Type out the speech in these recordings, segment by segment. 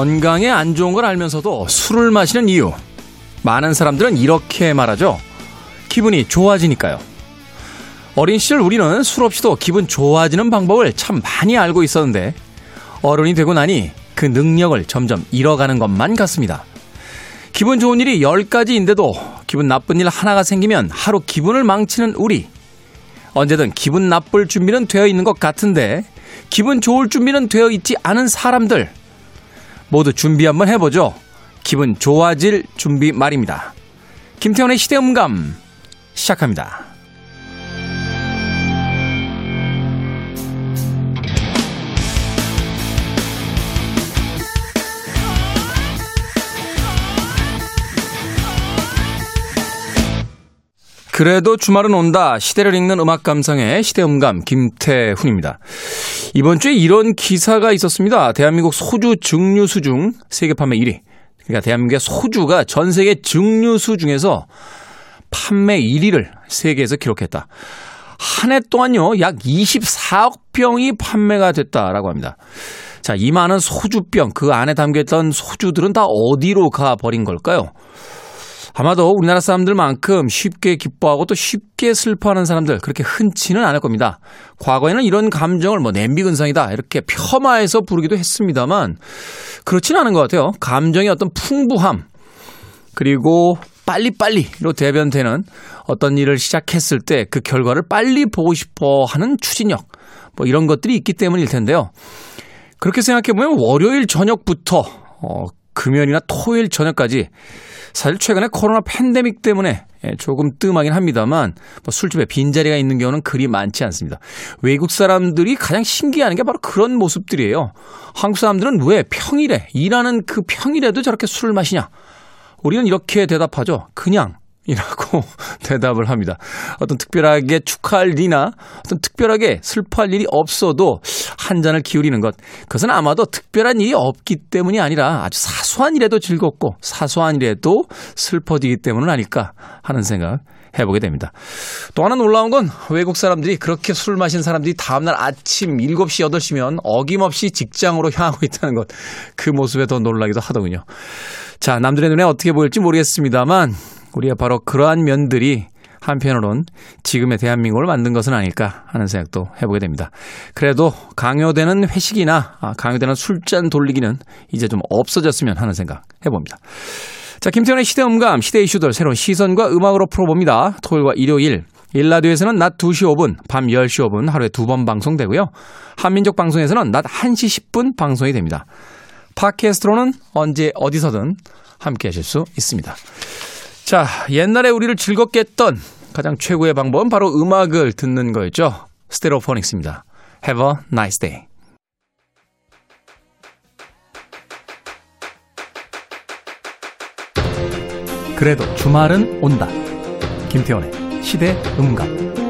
건강에 안 좋은 걸 알면서도 술을 마시는 이유. 많은 사람들은 이렇게 말하죠. 기분이 좋아지니까요. 어린 시절 우리는 술 없이도 기분 좋아지는 방법을 참 많이 알고 있었는데 어른이 되고 나니 그 능력을 점점 잃어가는 것만 같습니다. 기분 좋은 일이 10가지인데도 기분 나쁜 일 하나가 생기면 하루 기분을 망치는 우리. 언제든 기분 나쁠 준비는 되어 있는 것 같은데 기분 좋을 준비는 되어 있지 않은 사람들. 모두 준비 한번 해보죠. 기분 좋아질 준비 말입니다. 김태원의 시대음감 시작합니다. 그래도 주말은 온다. 시대를 읽는 음악 감상의 시대음감 김태훈입니다. 이번 주에 이런 기사가 있었습니다. 대한민국 소주 증류 수 중 세계 판매 1위. 그러니까 대한민국의 소주가 전 세계 증류수 중에서 판매 1위를 세계에서 기록했다. 한 해 동안요, 약 24억 병이 판매가 됐다라고 합니다. 자, 이 많은 소주병, 그 안에 담겨있던 소주들은 다 어디로 가 버린 걸까요? 아마도 우리나라 사람들만큼 쉽게 기뻐하고 또 쉽게 슬퍼하는 사람들 그렇게 흔치는 않을 겁니다. 과거에는 이런 감정을 뭐 냄비근상이다 이렇게 폄하해서 부르기도 했습니다만 그렇지는 않은 것 같아요. 감정의 어떤 풍부함 그리고 빨리빨리로 대변되는 어떤 일을 시작했을 때 그 결과를 빨리 보고 싶어 하는 추진력 뭐 이런 것들이 있기 때문일 텐데요. 그렇게 생각해 보면 월요일 저녁부터 어, 금요일이나 토요일 저녁까지 사실 최근에 코로나 팬데믹 때문에 예, 조금 뜸하긴 합니다만 뭐 술집에 빈자리가 있는 경우는 그리 많지 않습니다. 외국 사람들이 가장 신기해하는 게 바로 그런 모습들이에요. 한국 사람들은 왜 평일에 일하는 그 평일에도 저렇게 술을 마시냐? 우리는 이렇게 대답하죠. 그냥 이라고 대답을 합니다. 어떤 특별하게 축하할 일이나 어떤 특별하게 슬퍼할 일이 없어도 한 잔을 기울이는 것. 그것은 아마도 특별한 일이 없기 때문이 아니라 아주 사소한 일에도 즐겁고 사소한 일에도 슬퍼지기 때문은 아닐까 하는 생각 해보게 됩니다. 또 하나 놀라운 건 외국 사람들이 그렇게 술 마신 사람들이 다음날 아침 7시, 8시면 어김없이 직장으로 향하고 있다는 것. 그 모습에 더 놀라기도 하더군요. 자, 남들의 눈에 어떻게 보일지 모르겠습니다만 우리가 바로 그러한 면들이 한편으론 지금의 대한민국을 만든 것은 아닐까 하는 생각도 해보게 됩니다. 그래도 강요되는 회식이나 아, 강요되는 술잔 돌리기는 이제 좀 없어졌으면 하는 생각 해봅니다. 자, 김태현의 시대 음감, 시대 이슈들 새로운 시선과 음악으로 풀어봅니다. 토요일과 일요일. 일라디오에서는 낮 2시 5분, 밤 10시 5분 하루에 두 번 방송되고요. 한민족 방송에서는 낮 1시 10분 방송이 됩니다. 팟캐스트로는 언제 어디서든 함께 하실 수 있습니다. 자, 옛날에 우리를 즐겁게 했던 가장 최고의 방법은 바로 음악을 듣는 거였죠. 스테레오포닉스입니다. Have a nice day. 그래도 주말은 온다. 김태원의 시대 음감.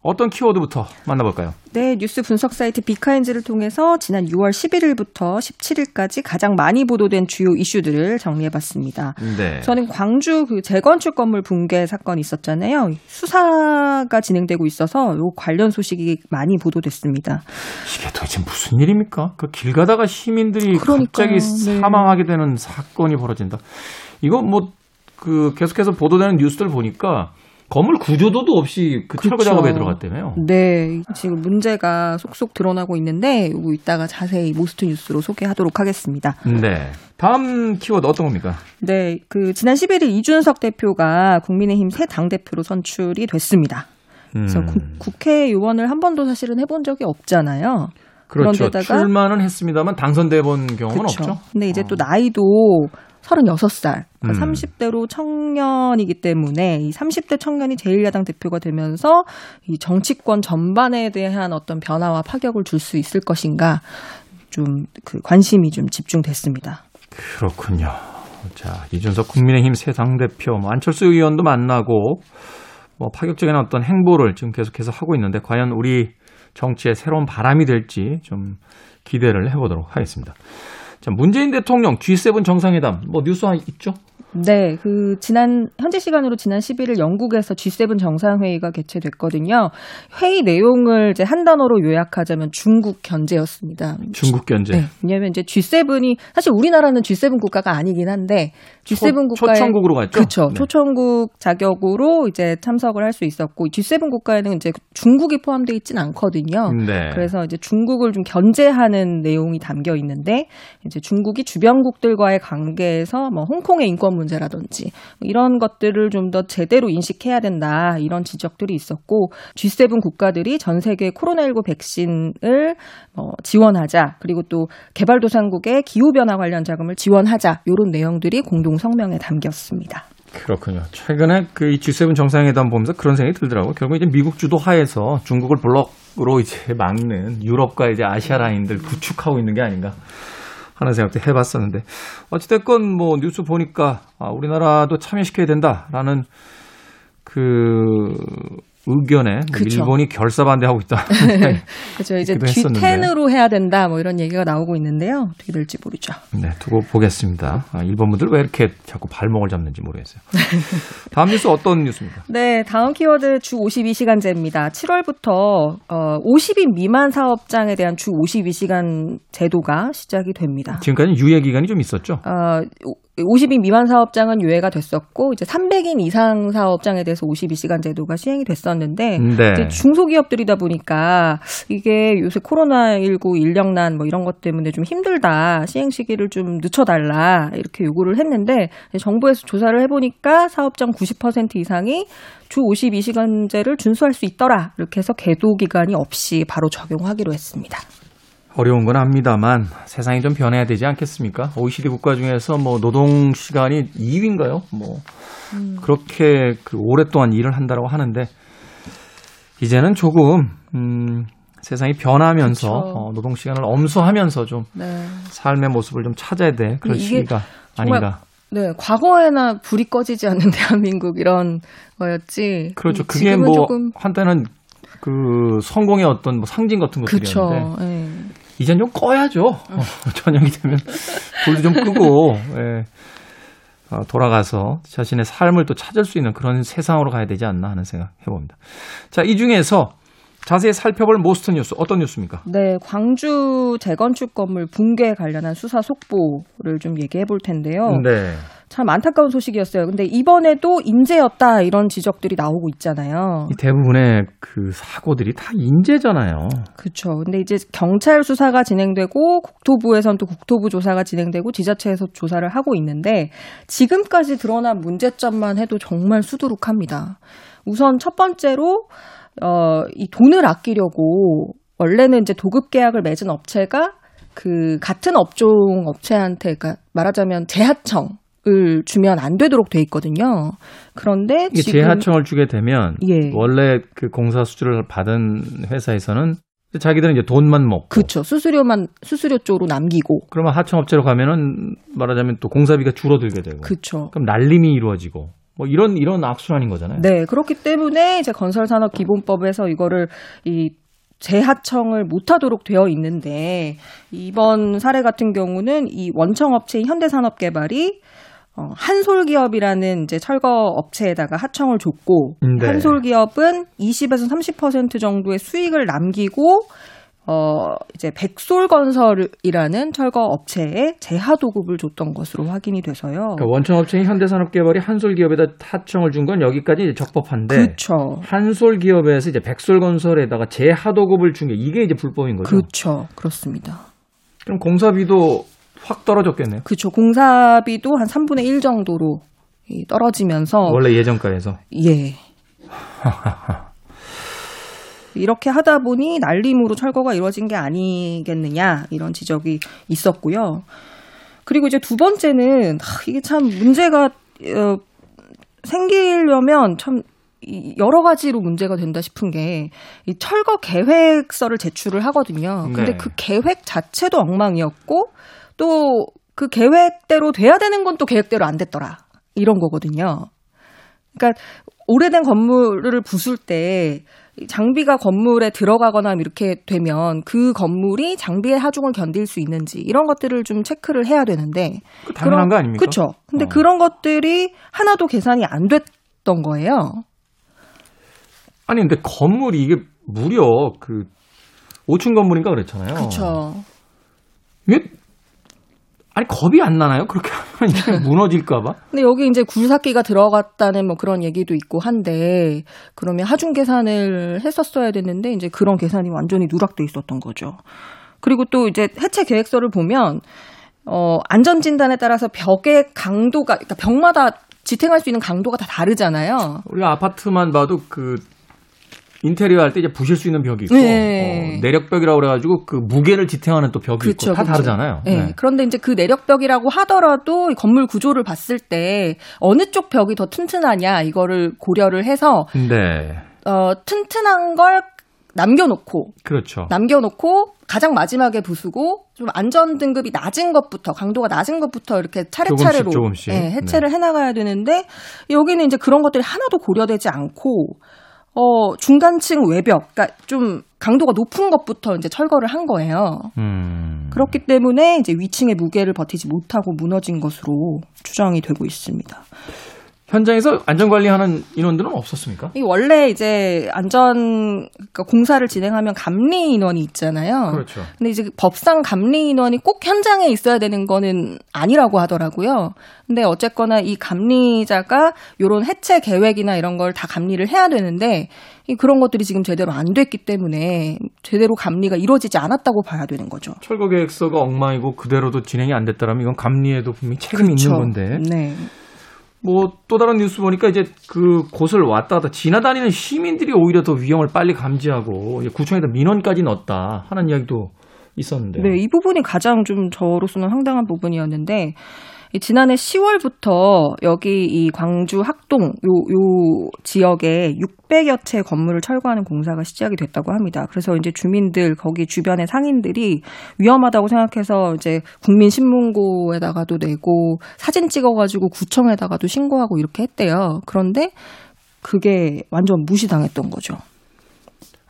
어떤 키워드부터 만나볼까요? 네, 뉴스 분석 사이트 비카인즈를 통해서 지난 6월 11일부터 17일까지 가장 많이 보도된 주요 이슈들을 정리해봤습니다. 네. 저는 광주 그 재건축 건물 붕괴 사건이 있었잖아요. 수사가 진행되고 있어서 요 관련 소식이 많이 보도됐습니다. 이게 도대체 무슨 일입니까? 그 길 가다가 시민들이 그러니까요. 갑자기 네. 사망하게 되는 사건이 벌어진다. 이거 뭐 그 계속해서 보도되는 뉴스들 보니까 건물 구조도도 없이 그 철거 그렇죠. 작업에 들어갔다며요. 네, 지금 문제가 속속 드러나고 있는데 이거 이따가 자세히 모스트 뉴스로 소개하도록 하겠습니다. 네. 다음 키워드 어떤 겁니까? 네, 그 지난 11일 이준석 대표가 국민의힘 새 당 대표로 선출이 됐습니다. 그래서 음. 국회의원을 한 번도 사실은 해본 적이 없잖아요. 그렇죠. 그런데다가 출마는 했습니다만 당선돼 본 경우는 그렇죠. 없죠. 근데 이제 어. 또 나이도 36살, 그러니까 음. 30대로 청년이기 때문에 이 30대 청년이 제1야당 대표가 되면서 이 정치권 전반에 대한 어떤 변화와 파격을 줄 수 있을 것인가 좀 그 관심이 좀 집중됐습니다. 그렇군요. 자, 이준석 국민의힘 새 당 대표, 뭐 안철수 의원도 만나고 뭐 파격적인 어떤 행보를 지금 계속해서 하고 있는데 과연 우리 정치의 새로운 바람이 될지 좀 기대를 해보도록 하겠습니다. 자, 문재인 대통령 G7 정상회담 뭐 뉴스 있죠? 네, 그 지난 현재 시간으로 지난 11일 영국에서 G7 정상회의가 개최됐거든요. 회의 내용을 이제 한 단어로 요약하자면 중국 견제였습니다. 중국 견제. 네, 왜냐하면 이제 G7이 사실 우리나라는 G7 국가가 아니긴 한데 G7 국가에 초청국으로 갔죠. 그렇죠. 네. 초청국 자격으로 이제 참석을 할 수 있었고 G7 국가에는 이제 중국이 포함되어 있지는 않거든요. 네. 그래서 이제 중국을 좀 견제하는 내용이 담겨 있는데 이제 중국이 주변국들과의 관계에서 뭐 홍콩의 인권 문제라든지 이런 것들을 좀 더 제대로 인식해야 된다 이런 지적들이 있었고 G7 국가들이 전 세계 코로나19 백신을 어, 지원하자 그리고 또 개발도상국의 기후 변화 관련 자금을 지원하자 이런 내용들이 공동 성명에 담겼습니다. 그렇군요. 최근에 그 G7 정상회담 보면서 그런 생각이 들더라고요. 결국 이제 미국 주도 하에서 중국을 블록으로 이제 막는 유럽과 이제 아시아 라인들 구축하고 있는 게 아닌가. 하는 생각도 해봤었는데. 어찌됐건 뭐 뉴스 보니까 아, 우리나라도 참여시켜야 된다라는 그 의견에 그쵸. 일본이 결사 반대하고 있다. 그렇죠. 이제 G10으로 해야 된다. 뭐 이런 얘기가 나오고 있는데요. 어떻게 될지 모르죠. 네, 두고 보겠습니다. 아, 일본 분들 왜 이렇게 자꾸 발목을 잡는지 모르겠어요. 다음 뉴스 어떤 뉴스입니까? 네, 다음 키워드 주 52시간제입니다. 7월부터 어, 50인 미만 사업장에 대한 주 52시간 제도가 시작이 됩니다. 지금까지 유예 기간이 좀 있었죠? 어, 50인 미만 사업장은 유예가 됐었고 이제 300인 이상 사업장에 대해서 52시간 제도가 시행이 됐었는데 네. 중소기업들이다 보니까 이게 요새 코로나19 인력난 뭐 이런 것 때문에 좀 힘들다 시행 시기를 좀 늦춰달라 이렇게 요구를 했는데 정부에서 조사를 해보니까 사업장 90% 이상이 주 52시간제를 준수할 수 있더라 이렇게 해서 계도 기간이 없이 바로 적용하기로 했습니다. 어려운 건 압니다만 세상이 좀 변해야 되지 않겠습니까? OECD 국가 중에서 뭐 노동 시간이 2위인가요? 뭐 음. 그렇게 그 오랫동안 일을 한다라고 하는데 이제는 조금 음 세상이 변하면서 어, 노동 시간을 엄수하면서 좀 네. 삶의 모습을 좀 찾아야 돼 그런 시기가 아닌가. 네, 과거에나 불이 꺼지지 않는 대한민국 이런 거였지. 그렇죠. 그게 뭐 조금... 한때는 그 성공의 어떤 뭐 상징 같은 것들이었는데 네. 이젠 좀 꺼야죠. 어, 저녁이 되면 불도 좀 끄고 예. 어, 돌아가서 자신의 삶을 또 찾을 수 있는 그런 세상으로 가야 되지 않나 하는 생각 해봅니다. 자, 이 중에서 자세히 살펴볼 모스트 뉴스 어떤 뉴스입니까? 네, 광주 재건축 건물 붕괴 관련한 수사 속보를 좀 얘기해 볼 텐데요. 네. 참 안타까운 소식이었어요. 근데 이번에도 인재였다 이런 지적들이 나오고 있잖아요. 대부분의 그 사고들이 다 인재잖아요. 그렇죠. 근데 이제 경찰 수사가 진행되고 국토부에선 또 국토부 조사가 진행되고 지자체에서 조사를 하고 있는데 지금까지 드러난 문제점만 해도 정말 수두룩합니다. 우선 첫 번째로 어, 이 돈을 아끼려고 원래는 이제 도급 계약을 맺은 업체가 그 같은 업종 업체한테 그러니까 말하자면 재하청 을 주면 안 되도록 돼 있거든요. 그런데 지금 재하청을 주게 되면 예. 원래 그 공사 수주를 받은 회사에서는 자기들은 이제 돈만 먹고 그렇죠. 수수료만 수수료 쪽으로 남기고 그러면 하청업체로 가면은 말하자면 또 공사비가 줄어들게 되고 그렇죠. 그럼 날림이 이루어지고 뭐 이런 이런 악순환인 거잖아요. 네, 그렇기 때문에 이제 건설산업 기본법에서 이거를 이 재하청을 못하도록 되어 있는데 이번 사례 같은 경우는 이 원청업체인 현대산업개발이 어, 한솔기업이라는 이제 철거 업체에다가 하청을 줬고 네. 한솔기업은 20에서 30% 정도의 수익을 남기고 어, 이제 백솔건설이라는 철거 업체에 재하 도급을 줬던 것으로 확인이 돼서요. 그러니까 원청 업체인 현대산업개발이 한솔기업에다 하청을 준 건 여기까지 적법한데, 그렇죠. 한솔기업에서 이제 백솔건설에다가 재하 도급을 준 게 이게 이제 불법인 거죠. 그렇죠, 그렇습니다. 그럼 공사비도 확 떨어졌겠네요. 그렇죠. 공사비도 한 3분의 1 정도로 떨어지면서 원래 예전가에서 예. 이렇게 하다 보니 날림으로 철거가 이루어진 게 아니겠느냐 이런 지적이 있었고요. 그리고 이제 두 번째는 이게 참 문제가 어, 생기려면 참 여러 가지로 문제가 된다 싶은 게 이 철거 계획서를 제출을 하거든요. 근데 네. 그 계획 자체도 엉망이었고 또 그 계획대로 돼야 되는 건 또 계획대로 안 됐더라. 이런 거거든요. 그러니까 오래된 건물을 부술 때 장비가 건물에 들어가거나 이렇게 되면 그 건물이 장비의 하중을 견딜 수 있는지 이런 것들을 좀 체크를 해야 되는데 당연한 그런, 거 아닙니까? 그렇죠. 근데 어. 그런 것들이 하나도 계산이 안 됐던 거예요. 아니 근데 건물이 이게 무려 그 5층 건물인가 그랬잖아요. 그렇죠. 이게 아니 겁이 안 나나요? 그렇게 하면 무너질까봐? 근데 여기 이제 굴삭기가 들어갔다는 뭐 그런 얘기도 있고 한데 그러면 하중 계산을 했었어야 됐는데 이제 그런 계산이 완전히 누락돼 있었던 거죠. 그리고 또 이제 해체 계획서를 보면 어 안전 진단에 따라서 벽의 강도가 그러니까 벽마다 지탱할 수 있는 강도가 다 다르잖아요. 우리 아파트만 봐도 그 인테리어 할 때 이제 부실 수 있는 벽이 있고 네. 어, 내력벽이라고 그래가지고 그 무게를 지탱하는 또 벽이 그쵸, 있고 다 그쵸. 다르잖아요. 네. 네. 그런데 이제 그 내력벽이라고 하더라도 건물 구조를 봤을 때 어느 쪽 벽이 더 튼튼하냐 이거를 고려를 해서 네. 어, 튼튼한 걸 남겨놓고 그렇죠. 남겨놓고 가장 마지막에 부수고 좀 안전 등급이 낮은 것부터 강도가 낮은 것부터 이렇게 차례차례로 조금씩, 조금씩. 네, 해체를 네. 해나가야 되는데 여기는 이제 그런 것들이 하나도 고려되지 않고 어, 중간층 외벽, 그러니까 좀 강도가 높은 것부터 이제 철거를 한 거예요. 음. 그렇기 때문에 이제 위층의 무게를 버티지 못하고 무너진 것으로 추정이 되고 있습니다. 현장에서 안전 관리하는 인원들은 없었습니까? 이 원래 이제 안전 그러니까 공사를 진행하면 감리 인원이 있잖아요. 그렇죠. 근데 이제 법상 감리 인원이 꼭 현장에 있어야 되는 거는 아니라고 하더라고요. 근데 어쨌거나 이 감리자가 요런 해체 계획이나 이런 걸 다 감리를 해야 되는데 이 그런 것들이 지금 제대로 안 됐기 때문에 제대로 감리가 이루어지지 않았다고 봐야 되는 거죠. 철거 계획서가 엉망이고 그대로도 진행이 안 됐다라면 이건 감리에도 분명히 책임이 그렇죠. 있는 건데. 네. 뭐 또 다른 뉴스 보니까 이제 그 곳을 왔다 갔다 지나다니는 시민들이 오히려 더 위험을 빨리 감지하고 구청에다 민원까지 넣었다 하는 이야기도 있었는데. 네, 이 부분이 가장 좀 저로서는 황당한 부분이었는데 지난해 10월부터 여기 이 광주 학동 요, 요 지역에 600여 채 건물을 철거하는 공사가 시작이 됐다고 합니다. 그래서 이제 주민들 거기 주변의 상인들이 위험하다고 생각해서 이제 국민신문고에다가도 내고 사진 찍어가지고 구청에다가도 신고하고 이렇게 했대요. 그런데 그게 완전 무시당했던 거죠.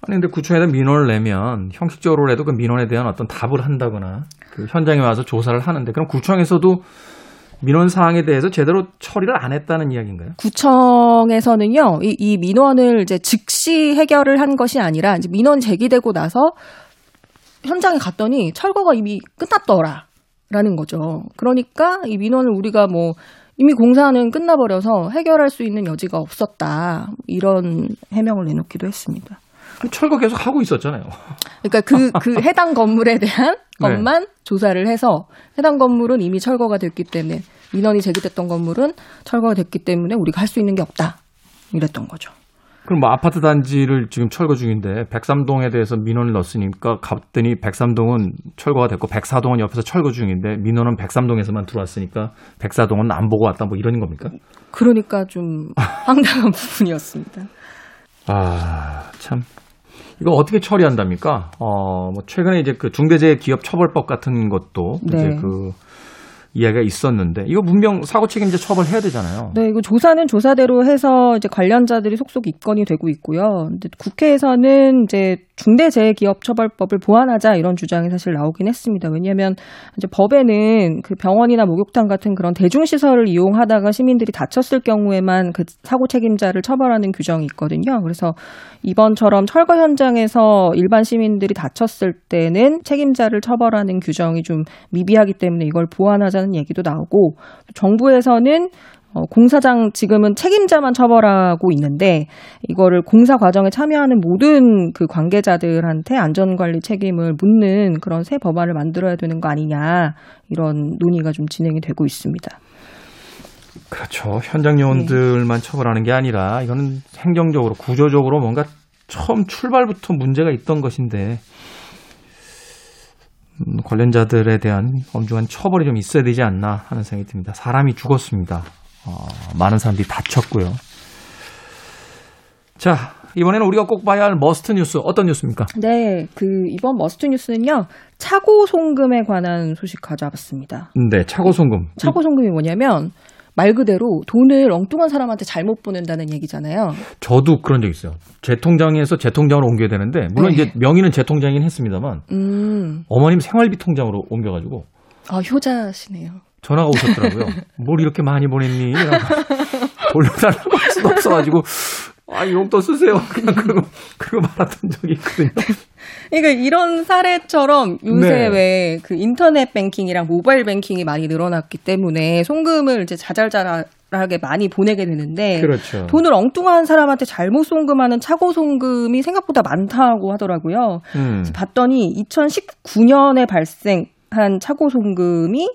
아니 근데 구청에다 민원을 내면 형식적으로라도 그 민원에 대한 어떤 답을 한다거나 그 현장에 와서 조사를 하는데 그럼 구청에서도 민원 사항에 대해서 제대로 처리를 안 했다는 이야기인가요? 구청에서는요, 이, 이 민원을 이제 즉시 해결을 한 것이 아니라 이제 민원 제기되고 나서 현장에 갔더니 철거가 이미 끝났더라라는 거죠. 그러니까 이 민원을 우리가 뭐 이미 공사는 끝나버려서 해결할 수 있는 여지가 없었다 이런 해명을 내놓기도 했습니다. 철거 계속 하고 있었잖아요. 그러니까 그, 그 해당 건물에 대한 네. 것만 네. 조사를 해서 해당 건물은 이미 철거가 됐기 때문에 민원이 제기됐던 건물은 철거가 됐기 때문에 우리가 할 수 있는 게 없다. 이랬던 거죠. 그럼 뭐 아파트 단지를 지금 철거 중인데 백삼동에 대해서 민원을 넣었으니까 갔더니 백삼동은 철거가 됐고 백사동은 옆에서 철거 중인데 민원은 백삼동에서만 들어왔으니까 백사동은 안 보고 왔다 뭐 이런 겁니까? 그러니까 좀 황당한 부분이었습니다. 아, 참. 이거 어떻게 처리한답니까? 어, 뭐 최근에 이제 그 중대재해기업처벌법 같은 것도 네. 이제 그 이야기가 있었는데 이거 문명 사고 책임자 처벌해야 되잖아요. 네, 이거 조사는 조사대로 해서 이제 관련자들이 속속 입건이 되고 있고요. 국회에서는 이제 중대재해기업처벌법을 보완하자 이런 주장이 사실 나오긴 했습니다. 왜냐하면 이제 법에는 그 병원이나 목욕탕 같은 그런 대중시설을 이용하다가 시민들이 다쳤을 경우에만 그 사고 책임자를 처벌하는 규정이 있거든요. 그래서 이번처럼 철거 현장에서 일반 시민들이 다쳤을 때는 책임자를 처벌하는 규정이 좀 미비하기 때문에 이걸 보완하자는 얘기도 나오고 정부에서는 어, 공사장 지금은 책임자만 처벌하고 있는데 이거를 공사 과정에 참여하는 모든 그 관계자들한테 안전관리 책임을 묻는 그런 새 법안을 만들어야 되는 거 아니냐 이런 논의가 좀 진행이 되고 있습니다. 그렇죠. 현장 요원들만 네. 처벌하는 게 아니라 이거는 행정적으로 구조적으로 뭔가 처음 출발부터 문제가 있던 것인데 음, 관련자들에 대한 엄중한 처벌이 좀 있어야 되지 않나 하는 생각이 듭니다. 사람이 죽었습니다. 어, 많은 사람들이 다쳤고요. 자, 이번에는 우리가 꼭 봐야 할 must 뉴스 어떤 뉴스입니까? 네, 그 이번 must 뉴스는요 착오 송금에 관한 소식 가져와봤습니다. 네, 차고 송금. 차고 송금이 뭐냐면 말 그대로 돈을 엉뚱한 사람한테 잘못 보낸다는 얘기잖아요. 저도 그런 적 있어요. 제 통장에서 제 통장으로 옮겨야 되는데 물론 네. 이제 명의는 제 통장이긴 했습니다만 음. 어머님 생활비 통장으로 옮겨가지고 아 효자시네요. 전화가 오셨더라고요. 뭘 이렇게 많이 보냈니? 돌려달라고 할 수도 없어가지고 아, 용돈 쓰세요. 그냥 그러고, 그러고 말았던 적이 있거든요. 그러니까 이런 사례처럼 요새 네. 왜그 인터넷 뱅킹이랑 모바일 뱅킹이 많이 늘어났기 때문에 송금을 이제 자잘자잘하게 많이 보내게 되는데 그렇죠. 돈을 엉뚱한 사람한테 잘못 송금하는 차고 송금이 생각보다 많다고 하더라고요. 음. 봤더니 2019년에 발생한 차고 송금이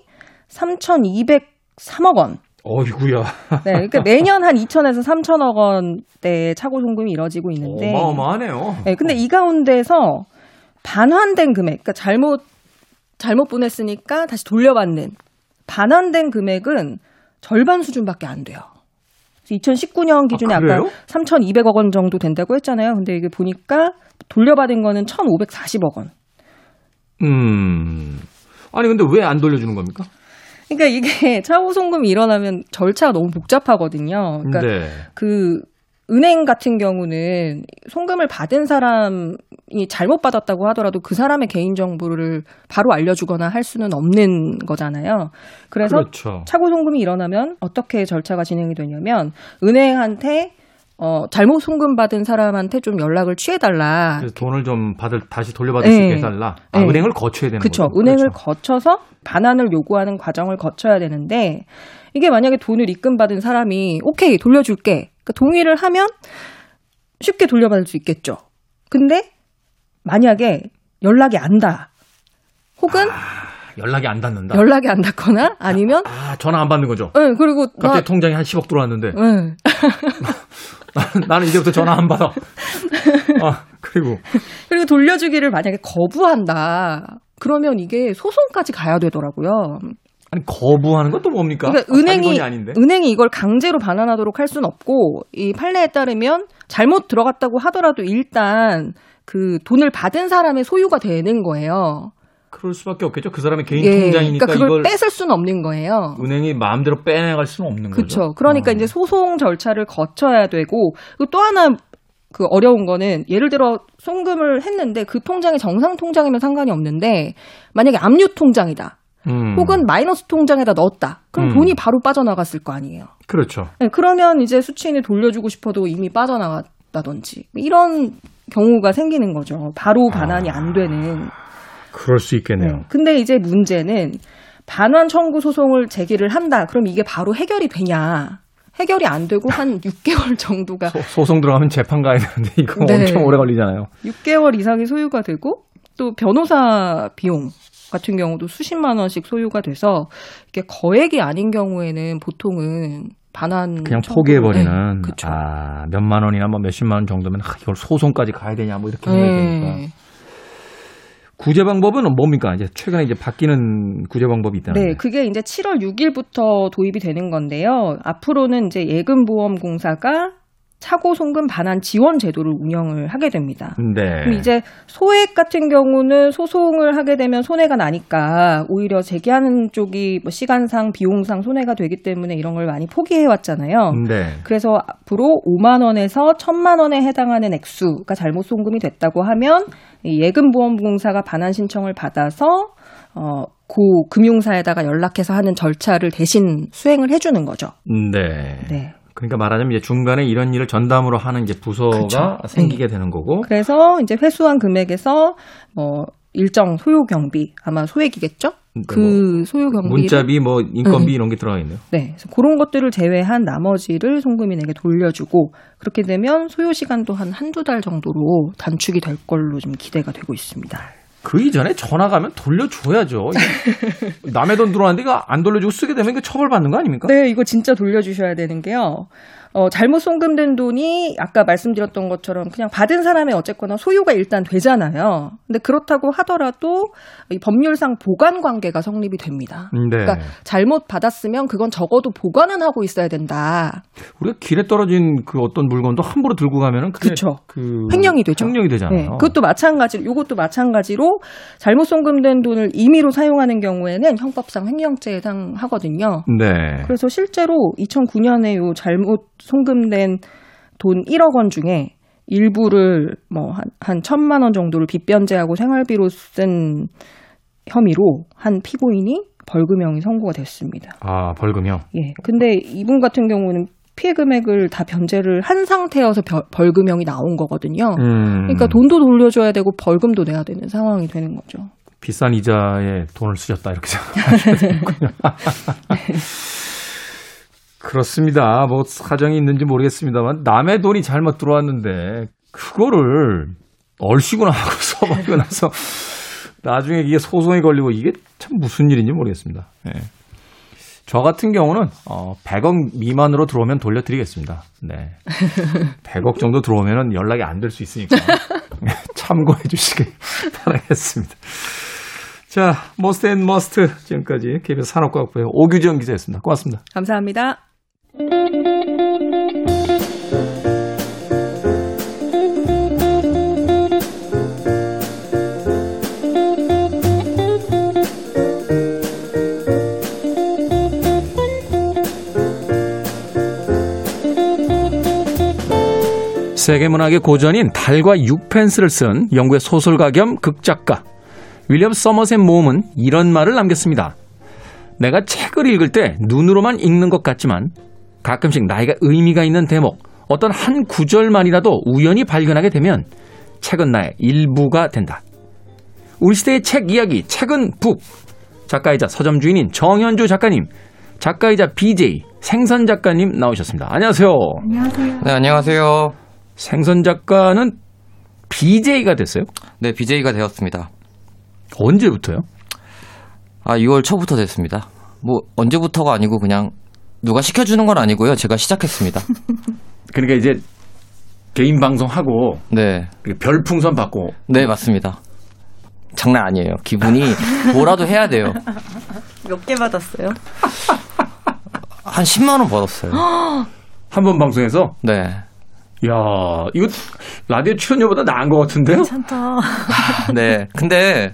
3,203억 원. 어이구야. 네, 그러니까 매년 한 2천에서 3천억 원대 차고 송금이 이뤄지고 있는데. 어마어마하네요. 네, 근데 이 가운데서 반환된 금액, 그러니까 잘못 잘못 보냈으니까 다시 돌려받는 반환된 금액은 절반 수준밖에 안 돼요. 2019년 기준에 아, 까 3,200억 원 정도 된다고 했잖아요. 근데 이게 보니까 돌려받은 거는 1,540억 원. 음. 아니 근데 왜 안 돌려주는 겁니까? 그러니까 이게 차후 송금이 일어나면 절차가 너무 복잡하거든요. 그러니까 네. 그 은행 같은 경우는 송금을 받은 사람이 잘못 받았다고 하더라도 그 사람의 개인 정보를 바로 알려주거나 할 수는 없는 거잖아요. 그래서 그렇죠. 차고 송금이 일어나면 어떻게 절차가 진행이 되냐면 은행한테 어, 잘못 송금받은 사람한테 좀 연락을 취해달라. 그래서 돈을 좀 받을, 다시 돌려받을 네. 수 있게 해달라. 아, 네. 은행을 거쳐야 되는 거죠. 그렇죠. 은행을 거쳐서 반환을 요구하는 과정을 거쳐야 되는데, 이게 만약에 돈을 입금받은 사람이, 오케이, 돌려줄게. 그러니까 동의를 하면 쉽게 돌려받을 수 있겠죠. 근데, 만약에 연락이 안 닿아. 혹은, 아. 연락이 안 닿는다. 연락이 안 닿거나 아니면 아, 아 전화 안 받는 거죠. 네, 그리고 갑자기 나... 통장에 한 10억 들어왔는데. 네. 나는 이제부터 전화 안 받아. 아, 그리고. 그리고 돌려주기를 만약에 거부한다. 그러면 이게 소송까지 가야 되더라고요. 아니 거부하는 것도 뭡니까? 그러니까 은행이 은행이 이걸 강제로 반환하도록 할 수는 없고 이 판례에 따르면 잘못 들어갔다고 하더라도 일단 그 돈을 받은 사람의 소유가 되는 거예요. 그럴 수밖에 없겠죠. 그 사람의 개인 예, 통장이니까 그러니까 그걸 뺏을 수는 없는 거예요. 은행이 마음대로 빼내갈 수는 없는 거죠. 그렇죠. 그러니까 어. 이제 소송 절차를 거쳐야 되고 또 하나 그 어려운 거는 예를 들어 송금을 했는데 그 통장이 정상 통장이면 상관이 없는데 만약에 압류 통장이다. 음. 혹은 마이너스 통장에다 넣었다. 그럼 음. 돈이 바로 빠져나갔을 거 아니에요. 그렇죠. 네, 그러면 이제 수취인이 돌려주고 싶어도 이미 빠져나갔다든지 이런 경우가 생기는 거죠. 바로 반환이 아. 안 되는. 그럴 수 있겠네요. 네. 근데 이제 문제는 반환 청구 소송을 제기를 한다. 그럼 이게 바로 해결이 되냐? 해결이 안 되고 한 6개월 정도가 소, 송 들어가면 재판 가야 되는데 이거 네. 엄청 오래 걸리잖아요. 6개월 이상이 소요가 되고 또 변호사 비용 같은 경우도 수십만 원씩 소요가 돼서 이게 거액이 아닌 경우에는 보통은 반환 그냥 포기해 버리는 네, 아 몇만 원이나 뭐 몇십만 원 정도면 아, 이걸 소송까지 가야 되냐 뭐 이렇게 해야 네. 되니까 구제 방법은 뭡니까? 이제 최근에 이제 바뀌는 구제 방법이 있다는 네, 그게 이제 7월 6일부터 도입이 되는 건데요. 앞으로는 이제 예금보험공사가 차고 송금 반환 지원 제도를 운영을 하게 됩니다. 네. 그럼 이제 소액 같은 경우는 소송을 하게 되면 손해가 나니까 오히려 제기하는 쪽이 뭐 시간상 비용상 손해가 되기 때문에 이런 걸 많이 포기해 왔잖아요. 네. 그래서 앞으로 5만 원에서 1천만 원에 해당하는 액수가 잘못 송금이 됐다고 하면 예금보험공사가 반환 신청을 받아서 어, 고 금융사에다가 연락해서 하는 절차를 대신 수행을 해주는 거죠. 네. 네. 그러니까 말하자면 이제 중간에 이런 일을 전담으로 하는 이제 부서가. 생기게 네. 되는 거고. 그래서 이제 회수한 금액에서 뭐 일정 소요 경비 아마 소액이겠죠? 그러니까 그 뭐 소요 경비 문자비 뭐 인건비 네. 이런 게 들어가 있네요. 네. 그래서 그런 것들을 제외한 나머지를 송금인에게 돌려주고 그렇게 되면 소요 시간도 한 한두 달 정도로 단축이 될 걸로 좀 기대가 되고 있습니다. 그 이전에 전화 가면 돌려줘야죠. 남의 돈 들어왔는데 이거 안 돌려주고 쓰게 되면 이거 처벌받는 거 아닙니까? 네, 이거 진짜 돌려주셔야 되는 게요. 어, 잘못 송금된 돈이 아까 말씀드렸던 것처럼 그냥 받은 사람의 어쨌거나 소유가 일단 되잖아요. 근데 그렇다고 하더라도 이 법률상 보관 관계가 성립이 됩니다. 네. 그러니까 잘못 받았으면 그건 적어도 보관은 하고 있어야 된다. 우리가 길에 떨어진 그 어떤 물건도 함부로 들고 가면은 그렇죠. 그 횡령이 되죠. 횡령이 되잖아요. 네. 그것도 마찬가지로 이것도 마찬가지로 잘못 송금된 돈을 임의로 사용하는 경우에는 형법상 횡령죄에 해당하거든요. 네. 그래서 실제로 2009년에 요 잘못 송금된 돈 1억 원 중에 일부를 뭐한 한 천만 원 정도를 빚 변제하고 생활비로 쓴 혐의로 한 피고인이 벌금형이 선고가 됐습니다. 아, 벌금형? 예. 근데 이분 같은 경우는 피해 금액을 다 변제를 한 상태여서 벌금형이 나온 거거든요. 음. 그러니까 돈도 돌려줘야 되고 벌금도 내야 되는 상황이 되는 거죠. 비싼 이자에 돈을 쓰셨다 이렇게 생각하시면 되는군요. 그렇습니다. 뭐 사정이 있는지 모르겠습니다만 남의 돈이 잘못 들어왔는데 그거를 얼씨구나 하고 써버리고 나서 나중에 이게 소송이 걸리고 이게 참 무슨 일인지 모르겠습니다. 네. 저 같은 경우는 어 100억 미만으로 들어오면 돌려드리겠습니다. 네. 100억 정도 들어오면 연락이 안 될 수 있으니까 참고해 주시길 바라겠습니다. 자, Most and Must 지금까지 KBS 산업과학부의 오규정 기자였습니다. 고맙습니다. 감사합니다. 세계 문학의 고전인 달과 육펜스를 쓴 영국의 소설가 겸 극작가 윌리엄 서머셋 모음은 이런 말을 남겼습니다. 내가 책을 읽을 때 눈으로만 읽는 것 같지만 가끔씩 나에게 의미가 있는 대목, 어떤 한 구절만이라도 우연히 발견하게 되면 책은 나의 일부가 된다. 우리 시대의 책 이야기, 책은 북. 작가이자 서점 주인인 정현주 작가님, 작가이자 BJ 생선 작가님 나오셨습니다. 안녕하세요. 안녕하세요. 네, 안녕하세요. 생선 작가는 BJ가 됐어요? 네, BJ가 되었습니다. 언제부터요? 아, 6월 초부터 됐습니다. 뭐 언제부터가 아니고 그냥 누가 시켜주는 건 아니고요. 제가 시작했습니다. 그러니까 이제 개인 방송하고 네. 별풍선 받고 네 맞습니다. 장난 아니에요. 기분이 뭐라도 해야 돼요. 몇 개 받았어요? 한 10만 원 받았어요. 한 번 방송에서? 네. 야, 이거 라디오 출연료보다 나은 것 같은데요? 괜찮다. 네. 근데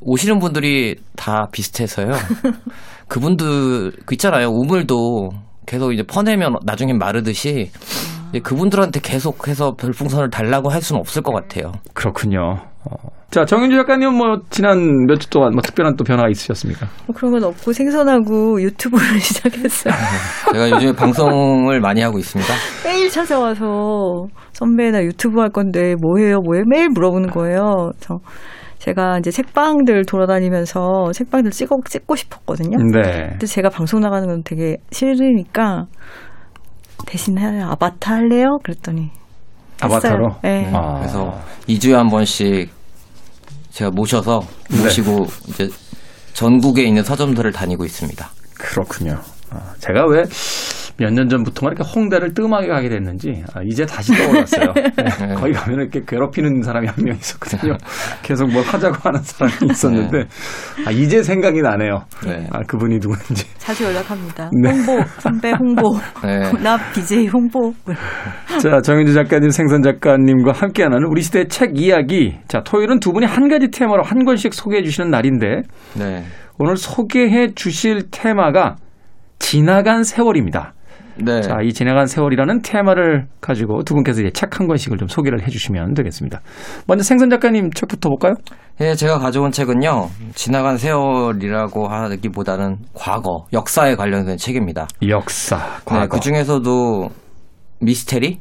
오시는 분들이 다 비슷해서요. 그분들 그 있잖아요. 우물도 계속 이제 퍼내면 나중엔 마르듯이 그분들한테 계속해서 별풍선을 달라고 할 수는 없을 것 같아요. 그렇군요. 어. 자, 정윤주 작가님 뭐 지난 몇 주 동안 뭐 특별한 또 변화가 있으셨습니까? 뭐 그런 건 없고 생선하고 유튜브를 시작했어요. 제가 요즘에 방송을 많이 하고 있습니다. 매일 찾아와서 선배나 유튜브 할 건데 뭐 해요? 뭐 해요? 매일 물어보는 거예요. 그래서 제가 이제 책방들 돌아다니면서 책방들 찍어 찍고 싶었거든요. 네. 근데 제가 방송 나가는 건 되게 싫으니까 대신 에 아바타 할래요? 그랬더니 아바타로. 네. 아. 그래서 2주에 한 번씩 제가 모셔서 네. 모시고 네. 이제 전국에 있는 서점들을 다니고 있습니다. 그렇군요. 아, 제가 왜 몇 년 전부터 이렇게 홍대를 뜸하게 가게 됐는지 아, 이제 다시 떠올랐어요. 네. 거기 가면 이렇게 괴롭히는 사람이 한 명 있었거든요. 계속 뭘 하자고 하는 사람이 있었는데 네. 아, 이제 생각이 나네요. 네. 아, 그분이 누구인지. 자주 연락합니다. 네. 홍보, 선배 홍보. 네. 나 BJ 홍보. 자, 정윤주 작가님, 생선 작가님과 함께하는 우리 시대 책 이야기. 자, 토요일은 두 분이 한 가지 테마로 한 권씩 소개해 주시는 날인데 네. 오늘 소개해 주실 테마가 지나간 세월입니다. 네. 자, 이 지나간 세월이라는 테마를 가지고 두 분께서 이제 책 한 권씩을 좀 소개를 해주시면 되겠습니다. 먼저 생선 작가님 책부터 볼까요? 예, 제가 가져온 책은요. 지나간 세월이라고 하기보다는 과거, 역사에 관련된 책입니다. 역사, 네, 과거. 네, 그 중에서도 미스테리?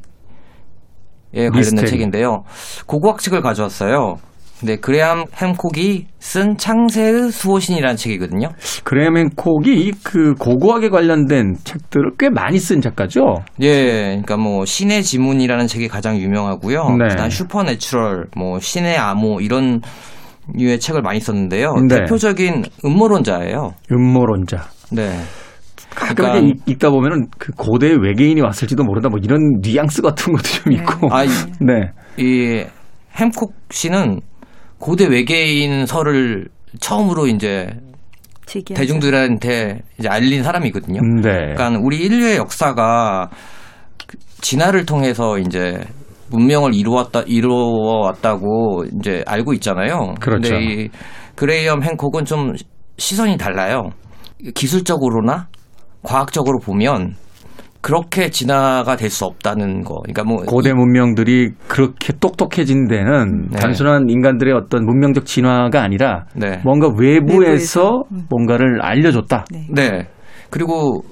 에 관련된 미스테리. 책인데요. 고고학책을 가져왔어요. 네, 그레이엄 핸콕이 쓴 창세의 수호신이라는 책이거든요. 그레이엄 핸콕이 그 고고학에 관련된 책들을 꽤 많이 쓴 작가죠. 예, 그러니까 뭐 신의 지문이라는 책이 가장 유명하고요. 네. 그다음 슈퍼내추럴, 뭐 신의 암호 이런 유의 책을 많이 썼는데요. 네. 대표적인 음모론자예요. 음모론자. 네. 그러니까 읽, 다 보면은 그 고대 외계인이 왔을지도 모른다 뭐 이런 뉘앙스 같은 것도 좀 네. 있고. 아, 네. 이 햄콕 씨는 고대 외계인 설을 처음으로 이제 제기하죠. 대중들한테 이제 알린 사람이거든요. 네. 그러니까 우리 인류의 역사가 진화를 통해서 이제 문명을 이루었다 이루어왔다고 이제 알고 있잖아요. 그렇죠. 근데 이 그레이엄 행콕은 좀 시선이 달라요. 기술적으로나 과학적으로 보면 그렇게 진화가 될 수 없다는 거. 그러니까 뭐 고대 문명들이 그렇게 똑똑해진 데는 네. 단순한 인간들의 어떤 문명적 진화가 아니라 네. 뭔가 외부에서, 외부에서, 음. 뭔가를 알려줬다. 네. 네. 그리고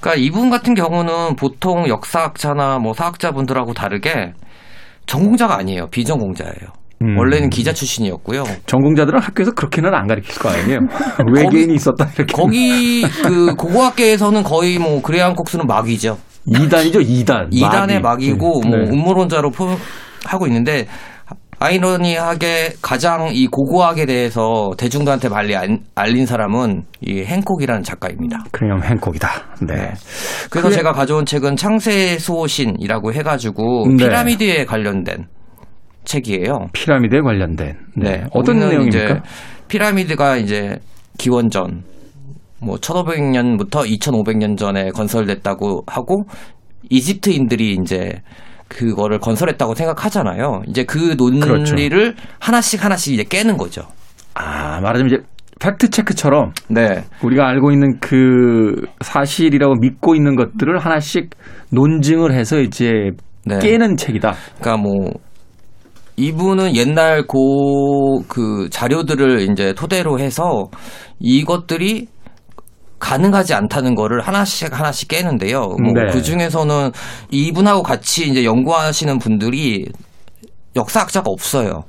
그러니까 이분 같은 경우는 보통 역사학자나 뭐 사학자분들하고 다르게 전공자가 아니에요. 비전공자예요. 음. 원래는 기자 출신이었고요. 전공자들은 학교에서 그렇게는 안 가르칠 거 아니에요. 외계인이 있었다 이렇게. 거기 그 고고학계에서는 거의 뭐 그레안 콕스는 막이죠. 2단이죠, 2단. 2단의 막이. 막이고 네. 뭐 네. 음모론자로 포, 하고 있는데 아이러니하게 가장 이 고고학에 대해서 대중들한테 빨리 알린 사람은 이 행콕이라는 작가입니다. 그냥 행콕이다. 네. 네. 그래서 그게... 제가 가져온 책은 창세 수호신이라고 해가지고 네. 피라미드에 관련된 책이에요. 피라미드에 관련된. 네. 네. 어떤 내용입니까? 피라미드가 이제 기원전 뭐 1500년부터 2500년 전에 건설됐다고 하고 이집트인들이 이제 그거를 건설했다고 생각하잖아요. 이제 그 논리를 그렇죠. 하나씩 하나씩 이제 깨는 거죠. 아, 말하자면 이제 팩트 체크처럼 네. 우리가 알고 있는 그 사실이라고 믿고 있는 것들을 하나씩 논증을 해서 이제 네. 깨는 책이다. 그러니까 뭐 이분은 옛날 고 그 자료들을 이제 토대로 해서 이것들이 가능하지 않다는 거를 하나씩 하나씩 깨는데요. 뭐 네. 그 중에서는 이분하고 같이 이제 연구하시는 분들이 역사학자가 없어요.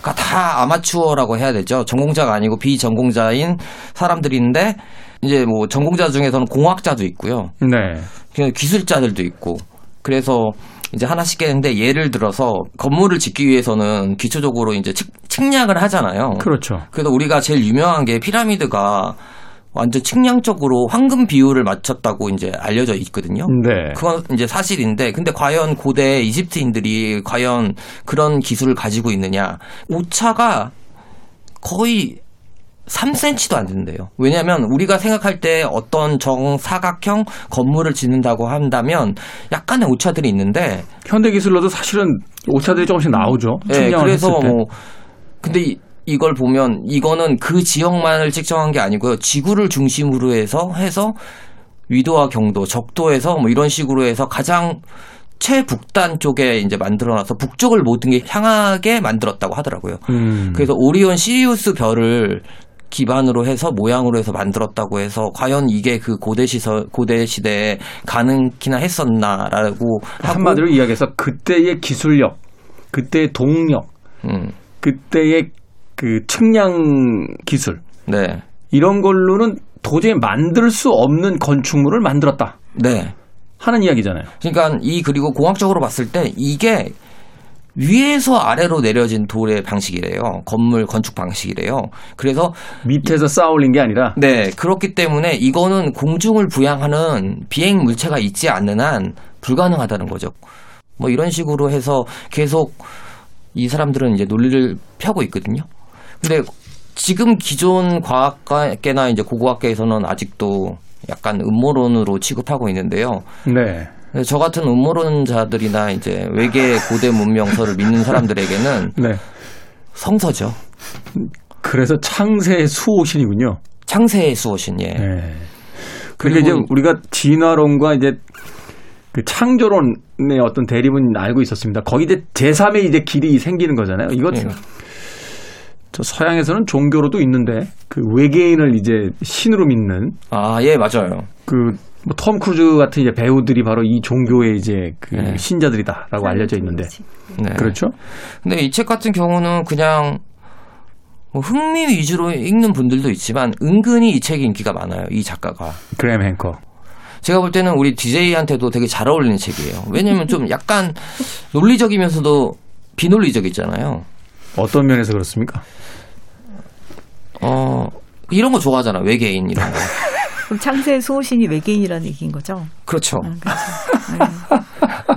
그러니까 다 아마추어라고 해야 되죠. 전공자가 아니고 비전공자인 사람들인데 이제 뭐 전공자 중에서는 공학자도 있고요. 네. 기술자들도 있고. 그래서 이제 하나씩 깨는데 예를 들어서 건물을 짓기 위해서는 기초적으로 이제 측, 측량을 하잖아요. 그렇죠. 그래서 우리가 제일 유명한 게 피라미드가 완전 측량적으로 황금 비율을 맞췄다고 이제 알려져 있거든요. 네. 그건 이제 사실인데, 근데 과연 고대 이집트인들이 과연 그런 기술을 가지고 있느냐? 오차가 거의 3cm도 안 된대요. 왜냐하면 우리가 생각할 때 어떤 정사각형 건물을 짓는다고 한다면 약간의 오차들이 있는데 현대 기술로도 사실은 오차들이 조금씩 나오죠. 네, 그래서 뭐 근데 이, 이걸 보면 이거는 그 지역만을 측정한 게 아니고요. 지구를 중심으로 해서 해서 위도와 경도, 적도에서 뭐 이런 식으로 해서 가장 최북단 쪽에 이제 만들어놔서 북쪽을 모든 게 향하게 만들었다고 하더라고요. 음. 그래서 오리온 시리우스 별을 기반으로 해서 모양으로 해서 만들었다고 해서 과연 이게 그 고대 시설 고대 시대에 가능키나 했었나라고 한마디로 이야기해서 그때의 기술력, 그때의 동력, 음. 그때의 그 측량 기술, 네. 이런 걸로는 도저히 만들 수 없는 건축물을 만들었다. 네. 하는 이야기잖아요. 그러니까 이 그리고 공학적으로 봤을 때 이게 위에서 아래로 내려진 돌의 방식이래요. 건물 건축 방식이래요. 그래서 밑에서 쌓아 올린 게 아니라 네, 그렇기 때문에 이거는 공중을 부양하는 비행 물체가 있지 않는 한 불가능하다는 거죠. 뭐 이런 식으로 해서 계속 이 사람들은 이제 논리를 펴고 있거든요. 근데 지금 기존 과학계나 이제 고고학계에서는 아직도 약간 음모론으로 취급하고 있는데요. 네. 저 같은 음모론자들이나 이제 외계 고대 문명서를 믿는 사람들에게는 네. 성서죠. 그래서 창세의 수호신이군요. 창세의 수호신, 예. 네. 그리고 이제 우리가 진화론과 이제 그 창조론의 어떤 대립은 알고 있었습니다. 거기 이제 제3의 이제 길이 생기는 거잖아요. 이것 네. 저 서양에서는 종교로도 있는데 그 외계인을 이제 신으로 믿는 아, 예, 맞아요. 그 뭐 톰 크루즈 같은 이제 배우들이 바로 이 종교의 이제 그 네. 신자들이다라고 알려져 있는데 네. 그렇죠? 근데 이 책 같은 경우는 그냥 뭐 흥미 위주로 읽는 분들도 있지만 은근히 이 책이 인기가 많아요. 이 작가가 그레이엄 핸콕. 제가 볼 때는 우리 DJ한테도 되게 잘 어울리는 책이에요. 왜냐면 좀 약간 논리적이면서도 비논리적이잖아요. 어떤 면에서 그렇습니까? 어, 이런 거 좋아하잖아. 외계인 이런 거. 그럼 창세 수호신이 외계인이라는 얘기인 거죠? 그렇죠. 아, 그렇죠. 네.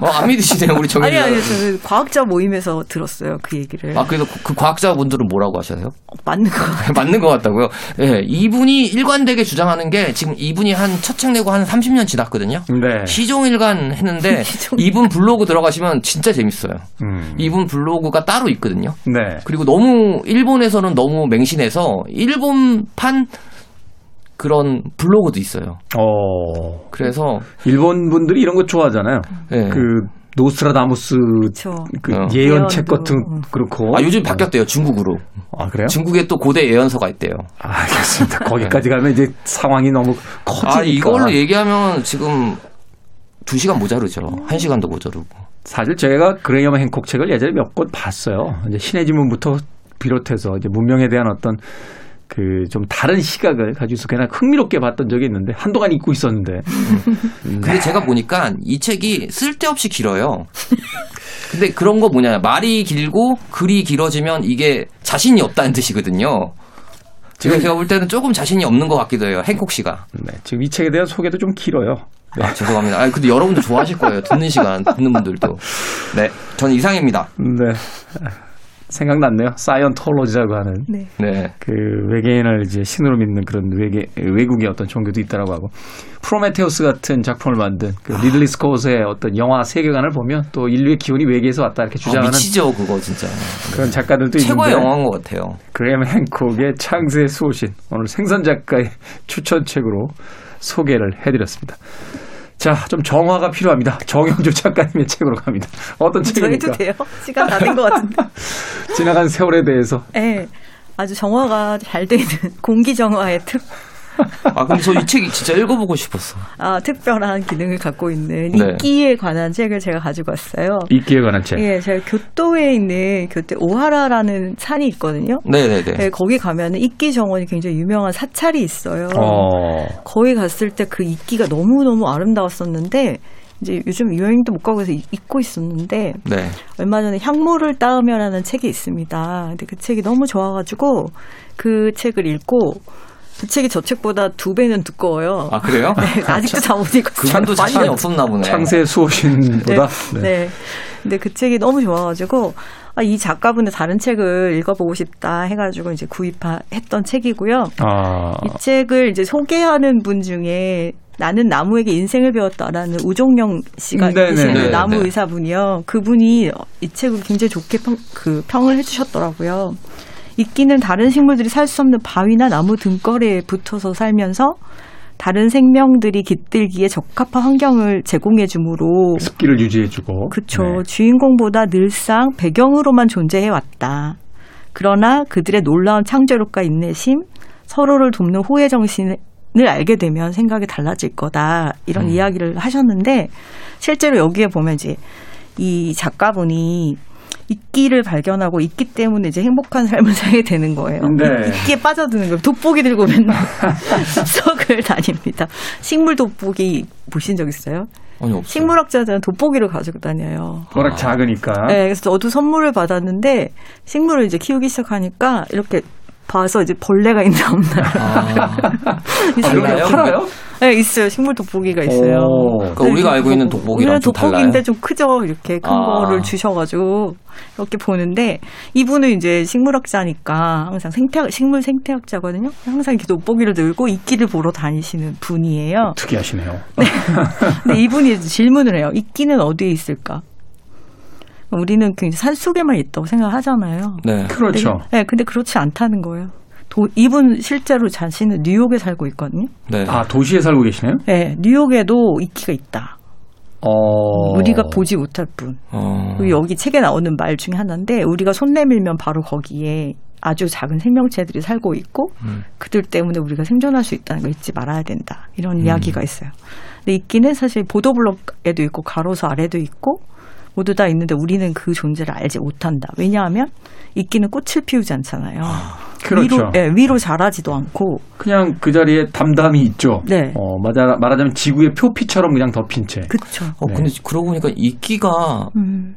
어, 안 믿으시네요, 우리 정현이. 아니, 아니, 저는 과학자 모임에서 들었어요, 그 얘기를. 아, 그래서 그, 그 과학자분들은 뭐라고 하셔요? 어, 맞는 것 같아요. 맞는 것 같다고요? 예, 네, 이분이 일관되게 주장하는 게 지금 이분이 한 첫 책 내고 한 30년 지났거든요. 네. 시종일관 했는데 시종... 이분 블로그 들어가시면 진짜 재밌어요. 음. 이분 블로그가 따로 있거든요. 네. 그리고 너무 일본에서는 너무 맹신해서 일본판 그런 블로그도 있어요. 어. 그래서 일본 분들이 이런 거 좋아하잖아요. 네. 그 노스트라다무스 그 어. 예언책 같은 그렇고. 아 요즘 바뀌었대요 중국으로. 아 그래요? 중국에 또 고대 예언서가 있대요. 아, 알겠습니다. 거기까지 가면 이제 상황이 너무 커지니까. 아 이걸로 얘기하면 지금 2 시간 모자르죠. 1 시간도 모자르고. 사실 제가 그레이엄 핸콕 책을 예전에 몇 권 봤어요. 이제 신의 지문부터 비롯해서 이제 문명에 대한 어떤 그 좀 다른 시각을 가지고서 그냥 흥미롭게 봤던 적이 있는데 한동안 잊고 있었는데. 음. 근데 제가 보니까 이 책이 쓸데없이 길어요. 근데 그런 거 뭐냐 말이 길고 글이 길어지면 이게 자신이 없다는 뜻이거든요. 지금 제가 볼 때는 조금 자신이 없는 것 같기도 해요. 행콕 씨가. 네, 지금 이 책에 대한 소개도 좀 길어요. 네. 아, 죄송합니다. 아, 근데 여러분들 좋아하실 거예요. 듣는 시간, 듣는 분들도. 네, 전 이상입니다. 네. 생각났네요. 사이언톨로지라고 하는 네. 네. 그 외계인을 이제 신으로 믿는 그런 외계 외국의 어떤 종교도 있다라고 하고 프로메테우스 같은 작품을 만든 그 리들리 스코트의 어떤 영화 세계관을 보면 또 인류의 기원이 외계에서 왔다 이렇게 주장하는 아, 미치죠 그거 진짜 그런 작가들도 최고의 있는데 영화인 것 같아요. 그레이엄 핸콕의 창세의 수호신 오늘 생선 작가의 추천책으로 소개를 해드렸습니다. 자, 좀 정화가 필요합니다. 정영주 작가님의 책으로 갑니다. 어떤 책입니까? 저희도 돼요? 시간 다 된 것 같은데. 지나간 세월에 대해서. 네. 아주 정화가 잘 되는 공기 정화의 특 아, 근데 저 이 책이 진짜 읽어보고 싶었어. 아, 특별한 기능을 갖고 있는 네. 이끼에 관한 책을 제가 가지고 왔어요. 이끼에 관한 책? 예, 제가 교토에 있는 교토 오하라라는 산이 있거든요. 네네네. 네, 네, 거기 가면은 이끼 정원이 굉장히 유명한 사찰이 있어요. 어. 거기 갔을 때 그 이끼가 너무너무 아름다웠었는데, 이제 요즘 여행도 못 가고 해서 잊고 있었는데 네. 얼마 전에 향모를 따으며라는 책이 있습니다. 근데 그 책이 너무 좋아가지고 그 책을 읽고 그 책이 저 책보다 두 배는 두꺼워요. 아 그래요? 네, 아직도 잘못 읽고 그분도 자신이 없었나 보네. 창세 수호신보다. 네. 네. 네. 근데 그 책이 너무 좋아가지고 아, 이 작가분의 다른 책을 읽어보고 싶다 해가지고 이제 구입했던 책이고요. 아. 이 책을 이제 소개하는 분 중에 나는 나무에게 인생을 배웠다라는 우종영 씨가 네, 네 계시는 네, 나무 네. 의사분이요. 그분이 이 책을 굉장히 좋게 평, 그 평을 해주셨더라고요. 이끼는 다른 식물들이 살 수 없는 바위나 나무 등거리에 붙어서 살면서 다른 생명들이 깃들기에 적합한 환경을 제공해 주므로 습기를 유지해 주고 그렇죠. 네. 주인공보다 늘상 배경으로만 존재해 왔다. 그러나 그들의 놀라운 창조력과 인내심, 서로를 돕는 호혜 정신을 알게 되면 생각이 달라질 거다. 이런 음. 이야기를 하셨는데 실제로 여기에 보면 이제 이 작가분이 이끼를 발견하고 있기 때문에 이제 행복한 삶을 살게 되는 거예요. 네. 이끼에 빠져드는 거예요. 돋보기 들고 맨날 숲속을 다닙니다. 식물 돋보기 보신 적 있어요? 아니, 없어요. 식물학자들은 돋보기를 가지고 다녀요. 워낙 작으니까. 네, 그래서 저도 선물을 받았는데 식물을 이제 키우기 시작하니까 이렇게 봐서 이제 벌레가 있나 없나. 아. 달라요? 팔아요? 네, 있어요. 식물 돋보기가 있어요. 그러니까 우리가 알고 있는 돋보기랑 좀 돋보기인데 좀 크죠. 이렇게 큰 아. 거를 주셔가지고 이렇게 보는데 이분은 이제 식물학자니까 항상 생태 식물 생태학자거든요. 항상 이렇게 돋보기를 들고 이끼를 보러 다니시는 분이에요. 특이하시네요. 네. 근데 이분이 질문을 해요. 이끼는 어디에 있을까? 우리는 굉장히 산 속에만 있다고 생각하잖아요. 네. 그렇죠. 근데, 네, 근데 그렇지 않다는 거예요. 도, 이분 실제로 자신은 뉴욕에 살고 있거든요. 네. 아, 도시에 살고 계시네요? 네, 뉴욕에도 이끼가 있다. 어... 우리가 보지 못할 뿐. 어... 여기 책에 나오는 말 중에 하나인데 우리가 손 내밀면 바로 거기에 아주 작은 생명체들이 살고 있고 음. 그들 때문에 우리가 생존할 수 있다는 걸 잊지 말아야 된다. 이런 음. 이야기가 있어요. 근데 있기는 사실 보도블록에도 있고 가로수 아래도 있고 모두 다 있는데 우리는 그 존재를 알지 못한다. 왜냐하면 이끼는 꽃을 피우지 않잖아요. 아, 그렇죠. 위로, 네, 위로 자라지도 않고 그냥 그 자리에 담담히 있죠. 네. 어, 맞아, 말하자면 지구의 표피처럼 그냥 덮인 채. 그렇죠. 어, 네. 근데 그러고 보니까 이끼가 음.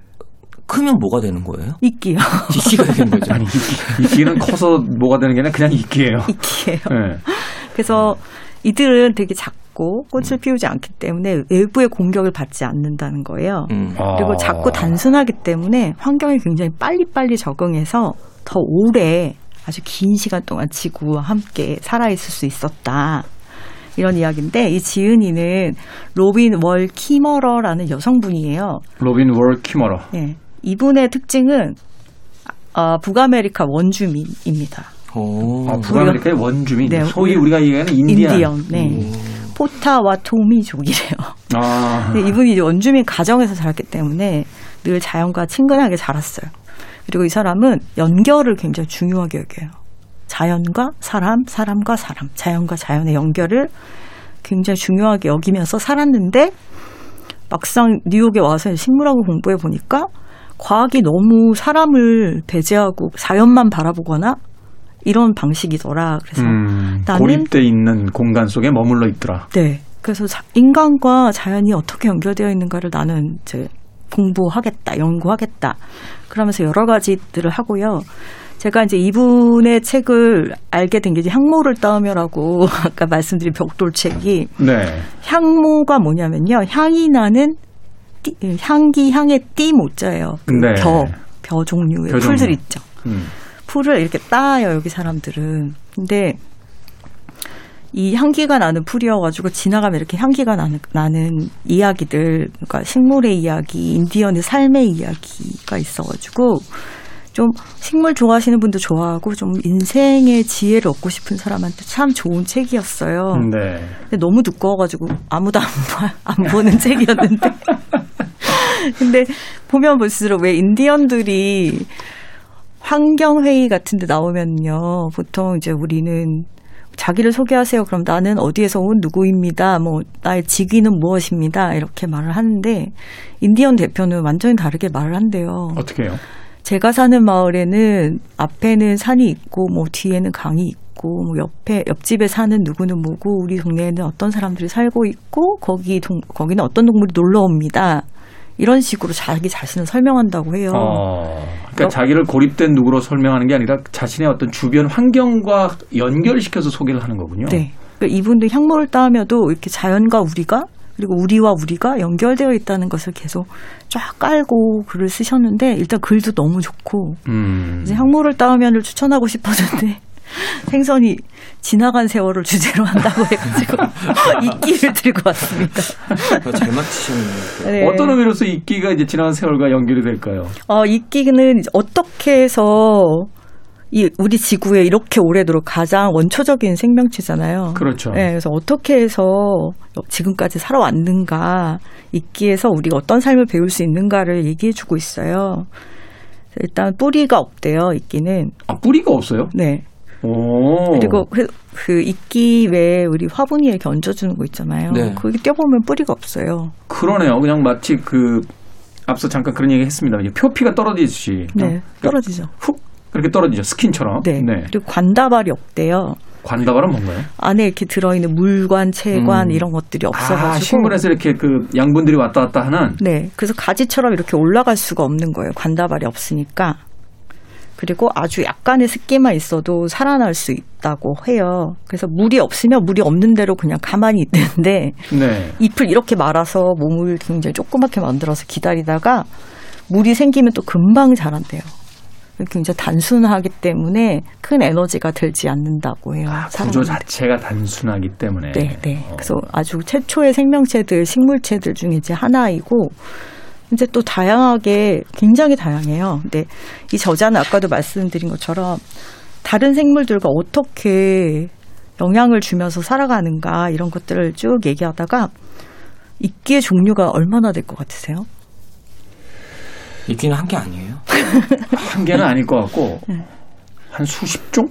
크면 뭐가 되는 거예요? 이끼요. 이끼가 되는 거죠. 아니, 이끼, 이끼는 커서 뭐가 되는 게 아니라 그냥 이끼예요. 이끼예요. 네. 그래서 이들은 되게 작 고 꽃을 음. 피우지 않기 때문에 외부의 공격을 받지 않는다는 거예요. 음. 그리고 작고 아. 단순하기 때문에 환경에 굉장히 빨리빨리 적응해서 더 오래 아주 긴 시간 동안 지구와 함께 살아있을 수 있었다. 이런 이야기인데 이 지은이는 로빈 월 키머러라는 여성분이에요. 로빈 월 키머러. 네. 이분의 특징은 어, 북아메리카 원주민입니다. 오. 아, 북아메리카의 원주민. 네, 소위 우리가 얘기하는 인디안. 인디언 네. 오. 포타와토미족이래요. 아. 이분이 원주민 가정에서 자랐기 때문에 늘 자연과 친근하게 자랐어요. 그리고 이 사람은 연결을 굉장히 중요하게 여겨요. 자연과 사람, 사람과 사람, 자연과 자연의 연결을 굉장히 중요하게 여기면서 살았는데 막상 뉴욕에 와서 식물학을 공부해 보니까 과학이 너무 사람을 배제하고 자연만 바라보거나 이런 방식이더라. 그래서 음, 나는 고립돼 있는 공간 속에 머물러 있더라. 네. 그래서 인간과 자연이 어떻게 연결되어 있는가를 나는 이제 공부하겠다, 연구하겠다. 그러면서 여러 가지들을 하고요. 제가 이제 이분의 책을 알게 된게 향모를 따으며라고 아까 말씀드린 벽돌 책이 네. 향모가 뭐냐면요. 향이 나는 띠, 향기 향의 띠 모자예요. 그 네. 벼, 벼 종류의 벼 풀들 종류. 있죠. 음. 풀을 이렇게 따요 여기 사람들은. 근데 이 향기가 나는 풀이어가지고 지나가면 이렇게 향기가 나는, 나는 이야기들, 그러니까 식물의 이야기, 인디언의 삶의 이야기가 있어가지고 좀 식물 좋아하시는 분도 좋아하고 좀 인생의 지혜를 얻고 싶은 사람한테 참 좋은 책이었어요. 네. 근데 너무 두꺼워가지고 아무도 안, 안 보는 책이었는데. 근데 보면 볼수록 왜 인디언들이 환경회의 같은 데 나오면요. 보통 이제 우리는 자기를 소개하세요. 그럼 나는 어디에서 온 누구입니다. 뭐 나의 직위는 무엇입니다. 이렇게 말을 하는데 인디언 대표는 완전히 다르게 말을 한대요. 어떻게 해요? 제가 사는 마을에는 앞에는 산이 있고 뭐 뒤에는 강이 있고 뭐 옆에 옆집에 사는 누구는 뭐고 우리 동네에는 어떤 사람들이 살고 있고 거기 동, 거기는 어떤 동물이 놀러 옵니다. 이런 식으로 자기 자신을 설명한다고 해요. 어, 그러니까 어, 자기를 고립된 누구로 설명하는 게 아니라 자신의 어떤 주변 환경과 연결시켜서 소개를 하는 거군요. 네. 그러니까 이분도 향모를 따면도 이렇게 자연과 우리가 그리고 우리와 우리가 연결되어 있다는 것을 계속 쫙 깔고 글을 쓰셨는데 일단 글도 너무 좋고 음. 이제 향모를 따으면을 추천하고 싶었는데 생선이 지나간 세월을 주제로 한다고 해가지고 이끼를 들고 왔습니다. 잘 맞히셨네요. 네. 어떤 의미로서 이끼가 이제 지나간 세월과 연결이 될까요? 어, 이끼는 어떻게 해서 이 우리 지구에 이렇게 오래도록 가장 원초적인 생명체잖아요. 그렇죠. 네, 그래서 어떻게 해서 지금까지 살아왔는가, 이끼에서 우리가 어떤 삶을 배울 수 있는가를 얘기해 주고 있어요. 일단 뿌리가 없대요, 이끼는. 아, 뿌리가 없어요? 네. 오. 그리고 그, 그 이끼 외에 우리 화분이 이렇게 얹어주는 거 있잖아요. 네. 그게 떼보면 뿌리가 없어요. 그러네요. 그냥 마치 그 앞서 잠깐 그런 얘기 했습니다. 표피가 떨어지듯이. 네, 떨어지죠. 훅 그렇게 떨어지죠. 스킨처럼. 네. 네. 그리고 관다발이 없대요. 관다발은 뭔가요? 안에 이렇게 들어있는 물관, 체관 음. 이런 것들이 없어가지고 아, 식물에서 이렇게 그 양분들이 왔다 갔다 하는. 네, 그래서 가지처럼 이렇게 올라갈 수가 없는 거예요. 관다발이 없으니까. 그리고 아주 약간의 습기만 있어도 살아날 수 있다고 해요. 그래서 물이 없으면 물이 없는 대로 그냥 가만히 있는데 네. 잎을 이렇게 말아서 몸을 굉장히 조그맣게 만들어서 기다리다가 물이 생기면 또 금방 자란대요. 굉장히 단순하기 때문에 큰 에너지가 들지 않는다고 해요. 아, 구조 자체가 단순하기 때문에. 네, 네. 어. 그래서 아주 최초의 생명체들, 식물체들 중에 이제 하나이고 이제 또 다양하게 굉장히 다양해요. 근데 이 저자는 아까도 말씀드린 것처럼 다른 생물들과 어떻게 영향을 주면서 살아가는가 이런 것들을 쭉 얘기하다가 이끼의 종류가 얼마나 될 것 같으세요? 이끼는 한 개 아니에요? 한 개는 아닐 것 같고 네. 한 수십 종?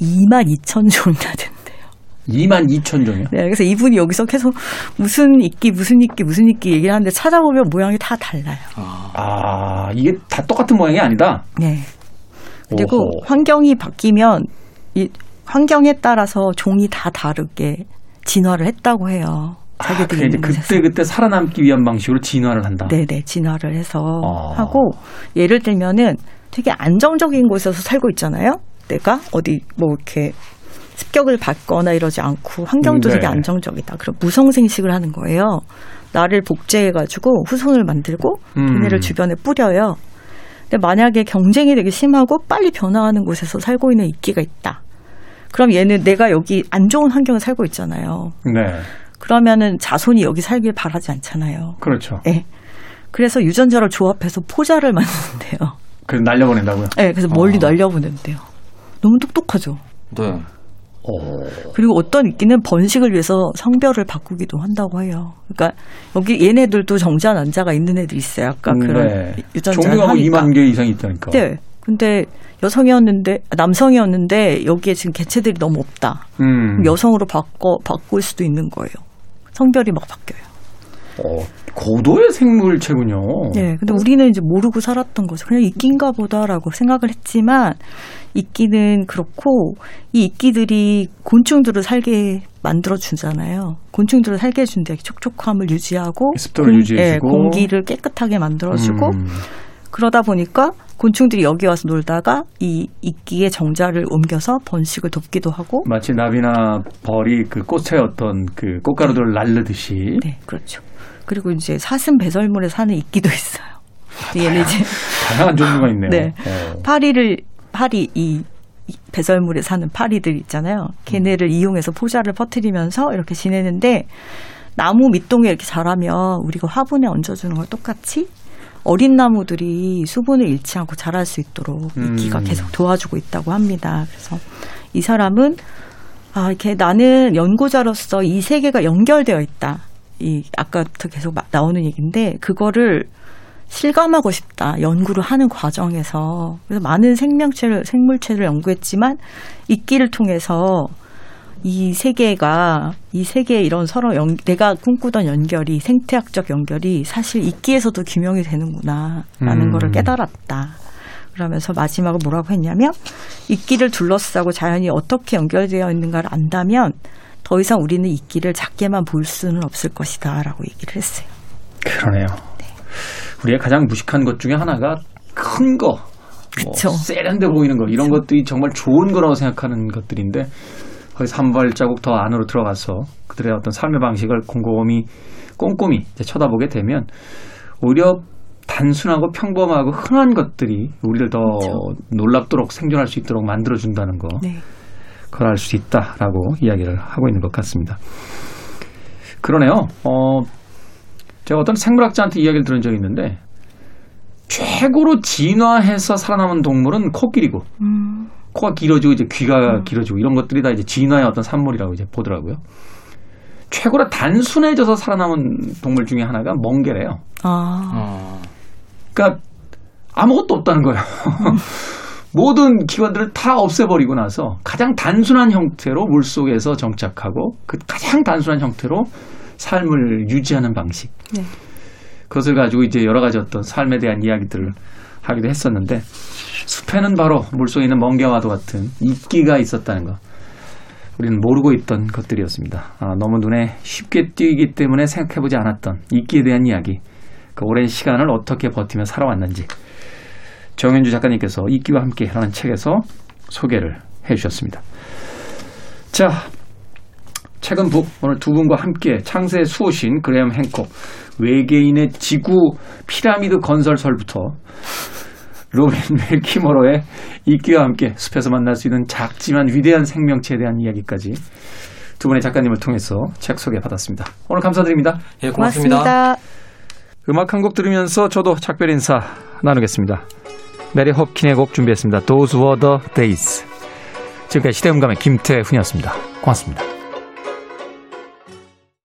2만 2천 종이나 된다. 2만 2천 종이요? 네, 그래서 이분이 여기서 계속 무슨 이끼, 무슨 이끼, 무슨 이끼 얘기를 하는데 찾아보면 모양이 다 달라요. 아, 아 이게 다 똑같은 모양이 아니다? 네. 그리고 오호. 환경이 바뀌면 이 환경에 따라서 종이 다 다르게 진화를 했다고 해요. 자기들이 아, 그때 그때 살아남기 위한 방식으로 진화를 한다. 네 네 진화를 해서 아. 하고 예를 들면은 되게 안정적인 곳에서 살고 있잖아요. 내가 어디 뭐 이렇게 습격을 받거나 이러지 않고 환경도 네. 되게 안정적이다. 그럼 무성생식을 하는 거예요. 나를 복제해가지고 후손을 만들고 음. 걔네를 주변에 뿌려요. 근데 만약에 경쟁이 되게 심하고 빨리 변화하는 곳에서 살고 있는 이끼가 있다. 그럼 얘는 내가 여기 안 좋은 환경에 살고 있잖아요. 네. 그러면은 자손이 여기 살길 바라지 않잖아요. 그렇죠. 네. 그래서 유전자를 조합해서 포자를 만드는데요. 그래서 날려보낸다고요? 네, 그래서 멀리 어. 날려보낸대요. 너무 똑똑하죠. 네. 어. 그리고 어떤 있기는 번식을 위해서 성별을 바꾸기도 한다고 해요. 그러니까 여기 얘네들도 정자 난자가 있는 애들 있어요. 아까 음, 그런 네. 유전자 종류가 뭐 2만 개 이상 있다니까. 네. 근데 여성이었는데 남성이었는데 여기에 지금 개체들이 너무 없다. 음. 여성으로 바꿔 바꿀 수도 있는 거예요. 성별이 막 바뀌어요. 어, 고도의 생물체군요. 네, 근데 우리는 이제 모르고 살았던 거죠. 그냥 이끼인가 보다라고 생각을 했지만 이끼는 그렇고 이 이끼들이 곤충들을 살게 만들어 주잖아요. 곤충들을 살게 해준대 촉촉함을 유지하고 습도를 공, 유지해주고 네, 공기를 깨끗하게 만들어주고 음. 그러다 보니까 곤충들이 여기 와서 놀다가 이 이끼의 정자를 옮겨서 번식을 돕기도 하고 마치 나비나 벌이 그 꽃의 어떤 그 꽃가루들을 날르듯이 네 그렇죠 그리고 이제 사슴 배설물에 사는 이끼도 있어요 아, 얘네 이제 다양한 종류가 있네요 네 어. 파리를 파리 이 배설물에 사는 파리들 있잖아요 걔네를 음. 이용해서 포자를 퍼뜨리면서 이렇게 지내는데 나무 밑동에 이렇게 자라면 우리가 화분에 얹어주는 걸 똑같이 어린 나무들이 수분을 잃지 않고 자랄 수 있도록 이끼가 음. 계속 도와주고 있다고 합니다. 그래서 이 사람은 아, 이렇게 나는 연구자로서 이 세계가 연결되어 있다. 이 아까부터 계속 나오는 얘기인데 그거를 실감하고 싶다. 연구를 하는 과정에서 그래서 많은 생명체를 생물체를 연구했지만 이끼를 통해서 이 세계가 이 세계의 이런 서로 연, 내가 꿈꾸던 연결이 생태학적 연결이 사실 이끼에서도 규명이 되는구나라는 음. 거를 깨달았다. 그러면서 마지막으로 뭐라고 했냐면 이끼를 둘러싸고 자연이 어떻게 연결되어 있는가를 안다면 더 이상 우리는 이끼를 작게만 볼 수는 없을 것이다라고 얘기를 했어요. 그러네요. 네. 우리가 가장 무식한 것 중에 하나가 큰 거. 뭐 세련돼 보이는 거 이런 그쵸. 것들이 정말 좋은 거라고 생각하는 것들인데 거기서 한 발자국 더 안으로 들어가서 그들의 어떤 삶의 방식을 곰곰이 꼼꼼히 쳐다보게 되면 오히려 단순하고 평범하고 흔한 것들이 우리를 더 그렇죠. 놀랍도록 생존할 수 있도록 만들어준다는 거. 네. 알수 있다라고 이야기를 하고 있는 것 같습니다. 그러네요. 어, 제가 어떤 생물학자한테 이야기를 들은 적이 있는데 최고로 진화해서 살아남은 동물은 코끼리고 음. 코가 길어지고 이제 귀가 음. 길어지고 이런 것들이 다 이제 진화의 어떤 산물이라고 이제 보더라고요. 최고로 단순해져서 살아남은 동물 중에 하나가 멍게래요. 아. 그러니까 아무것도 없다는 거예요. 음. 모든 기관들을 다 없애버리고 나서 가장 단순한 형태로 물 속에서 정착하고 그 가장 단순한 형태로 삶을 유지하는 방식. 네. 그것을 가지고 이제 여러 가지 어떤 삶에 대한 이야기들을 하기도 했었는데 숲에는 바로 물속에 있는 멍게와도 같은 이끼가 있었다는 것. 우리는 모르고 있던 것들이었습니다. 아, 너무 눈에 쉽게 띄기 때문에 생각해보지 않았던 이끼에 대한 이야기. 그 오랜 시간을 어떻게 버티며 살아왔는지. 정현주 작가님께서 이끼와 함께라는 책에서 소개를 해주셨습니다. 자, 최근 북 오늘 두 분과 함께 창세 수호신 그레엄 행콕 외계인의 지구 피라미드 건설설부터 로빈 월 키머러의 이끼와 함께 숲에서 만날 수 있는 작지만 위대한 생명체에 대한 이야기까지 두 분의 작가님을 통해서 책 소개 받았습니다. 오늘 감사드립니다. 예, 고맙습니다. 고맙습니다. 음악 한 곡 들으면서 저도 작별 인사 나누겠습니다. 메리 홉킨의 곡 준비했습니다. Those were the days. 지금까지 시대음감의 김태훈이었습니다. 고맙습니다.